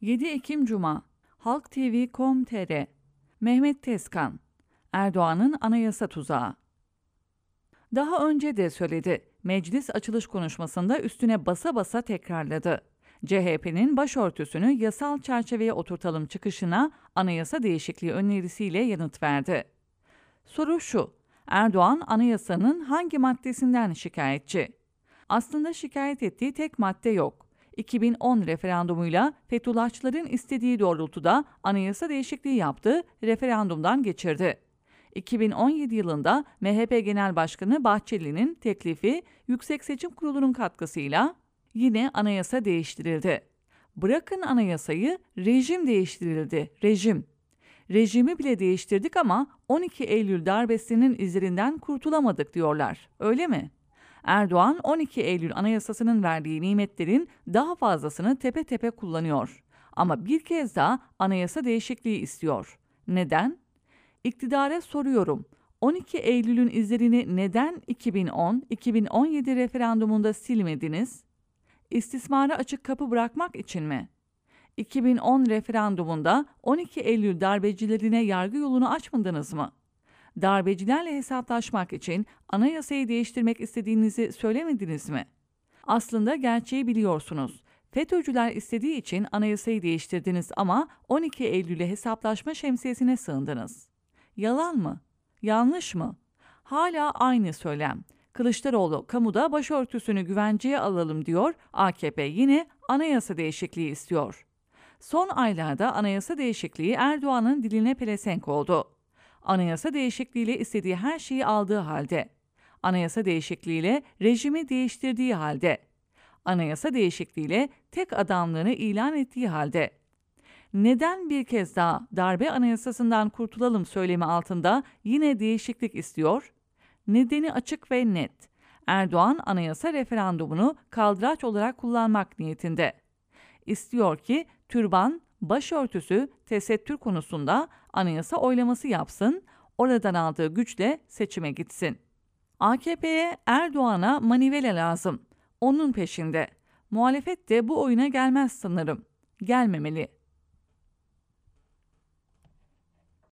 7 Ekim Cuma Halk TV.com.tr Mehmet Tezkan Erdoğan'ın anayasa tuzağı Daha önce de söyledi. Meclis açılış konuşmasında üstüne basa basa tekrarladı. CHP'nin başörtüsünü yasal çerçeveye oturtalım çıkışına anayasa değişikliği önerisiyle yanıt verdi. Soru şu, Erdoğan anayasanın hangi maddesinden şikayetçi? Aslında şikayet ettiği tek madde yok. 2010 referandumuyla Fethullahçıların istediği doğrultuda anayasa değişikliği yaptı, referandumdan geçirdi. 2017 yılında MHP Genel Başkanı Bahçeli'nin teklifi Yüksek Seçim Kurulu'nun katkısıyla yine anayasa değiştirildi. Bırakın anayasayı, rejim değiştirildi, rejim. Rejimi bile değiştirdik ama 12 Eylül darbesinin izlerinden kurtulamadık diyorlar. Öyle mi? Erdoğan 12 Eylül Anayasası'nın verdiği nimetlerin daha fazlasını tepe tepe kullanıyor. Ama bir kez daha anayasa değişikliği istiyor. Neden? İktidara soruyorum. 12 Eylül'ün izlerini neden 2010-2017 referandumunda silmediniz? İstismara açık kapı bırakmak için mi? 2010 referandumunda 12 Eylül darbecilerine yargı yolunu açmadınız mı? Darbecilerle hesaplaşmak için anayasayı değiştirmek istediğinizi söylemediniz mi? Aslında gerçeği biliyorsunuz. FETÖ'cüler istediği için anayasayı değiştirdiniz ama 12 Eylül'e hesaplaşma şemsiyesine sığındınız. Yalan mı? Yanlış mı? Hala aynı söylem. Kılıçdaroğlu kamuda başörtüsünü güvenceye alalım diyor, AKP yine anayasa değişikliği istiyor. Son aylarda anayasa değişikliği Erdoğan'ın diline pelesenk oldu. Anayasa değişikliğiyle istediği her şeyi aldığı halde. Anayasa değişikliğiyle rejimi değiştirdiği halde. Anayasa değişikliğiyle tek adamlığını ilan ettiği halde. Neden bir kez daha darbe anayasasından kurtulalım söylemi altında yine değişiklik istiyor? Nedeni açık ve net. Erdoğan anayasa referandumunu kaldıraç olarak kullanmak niyetinde. İstiyor ki türban, başörtüsü, tesettür konusunda anayasa oylaması yapsın, oradan aldığı güçle seçime gitsin. AKP'ye Erdoğan'a manivela lazım. Onun peşinde. Muhalefet de bu oyuna gelmez sanırım. Gelmemeli.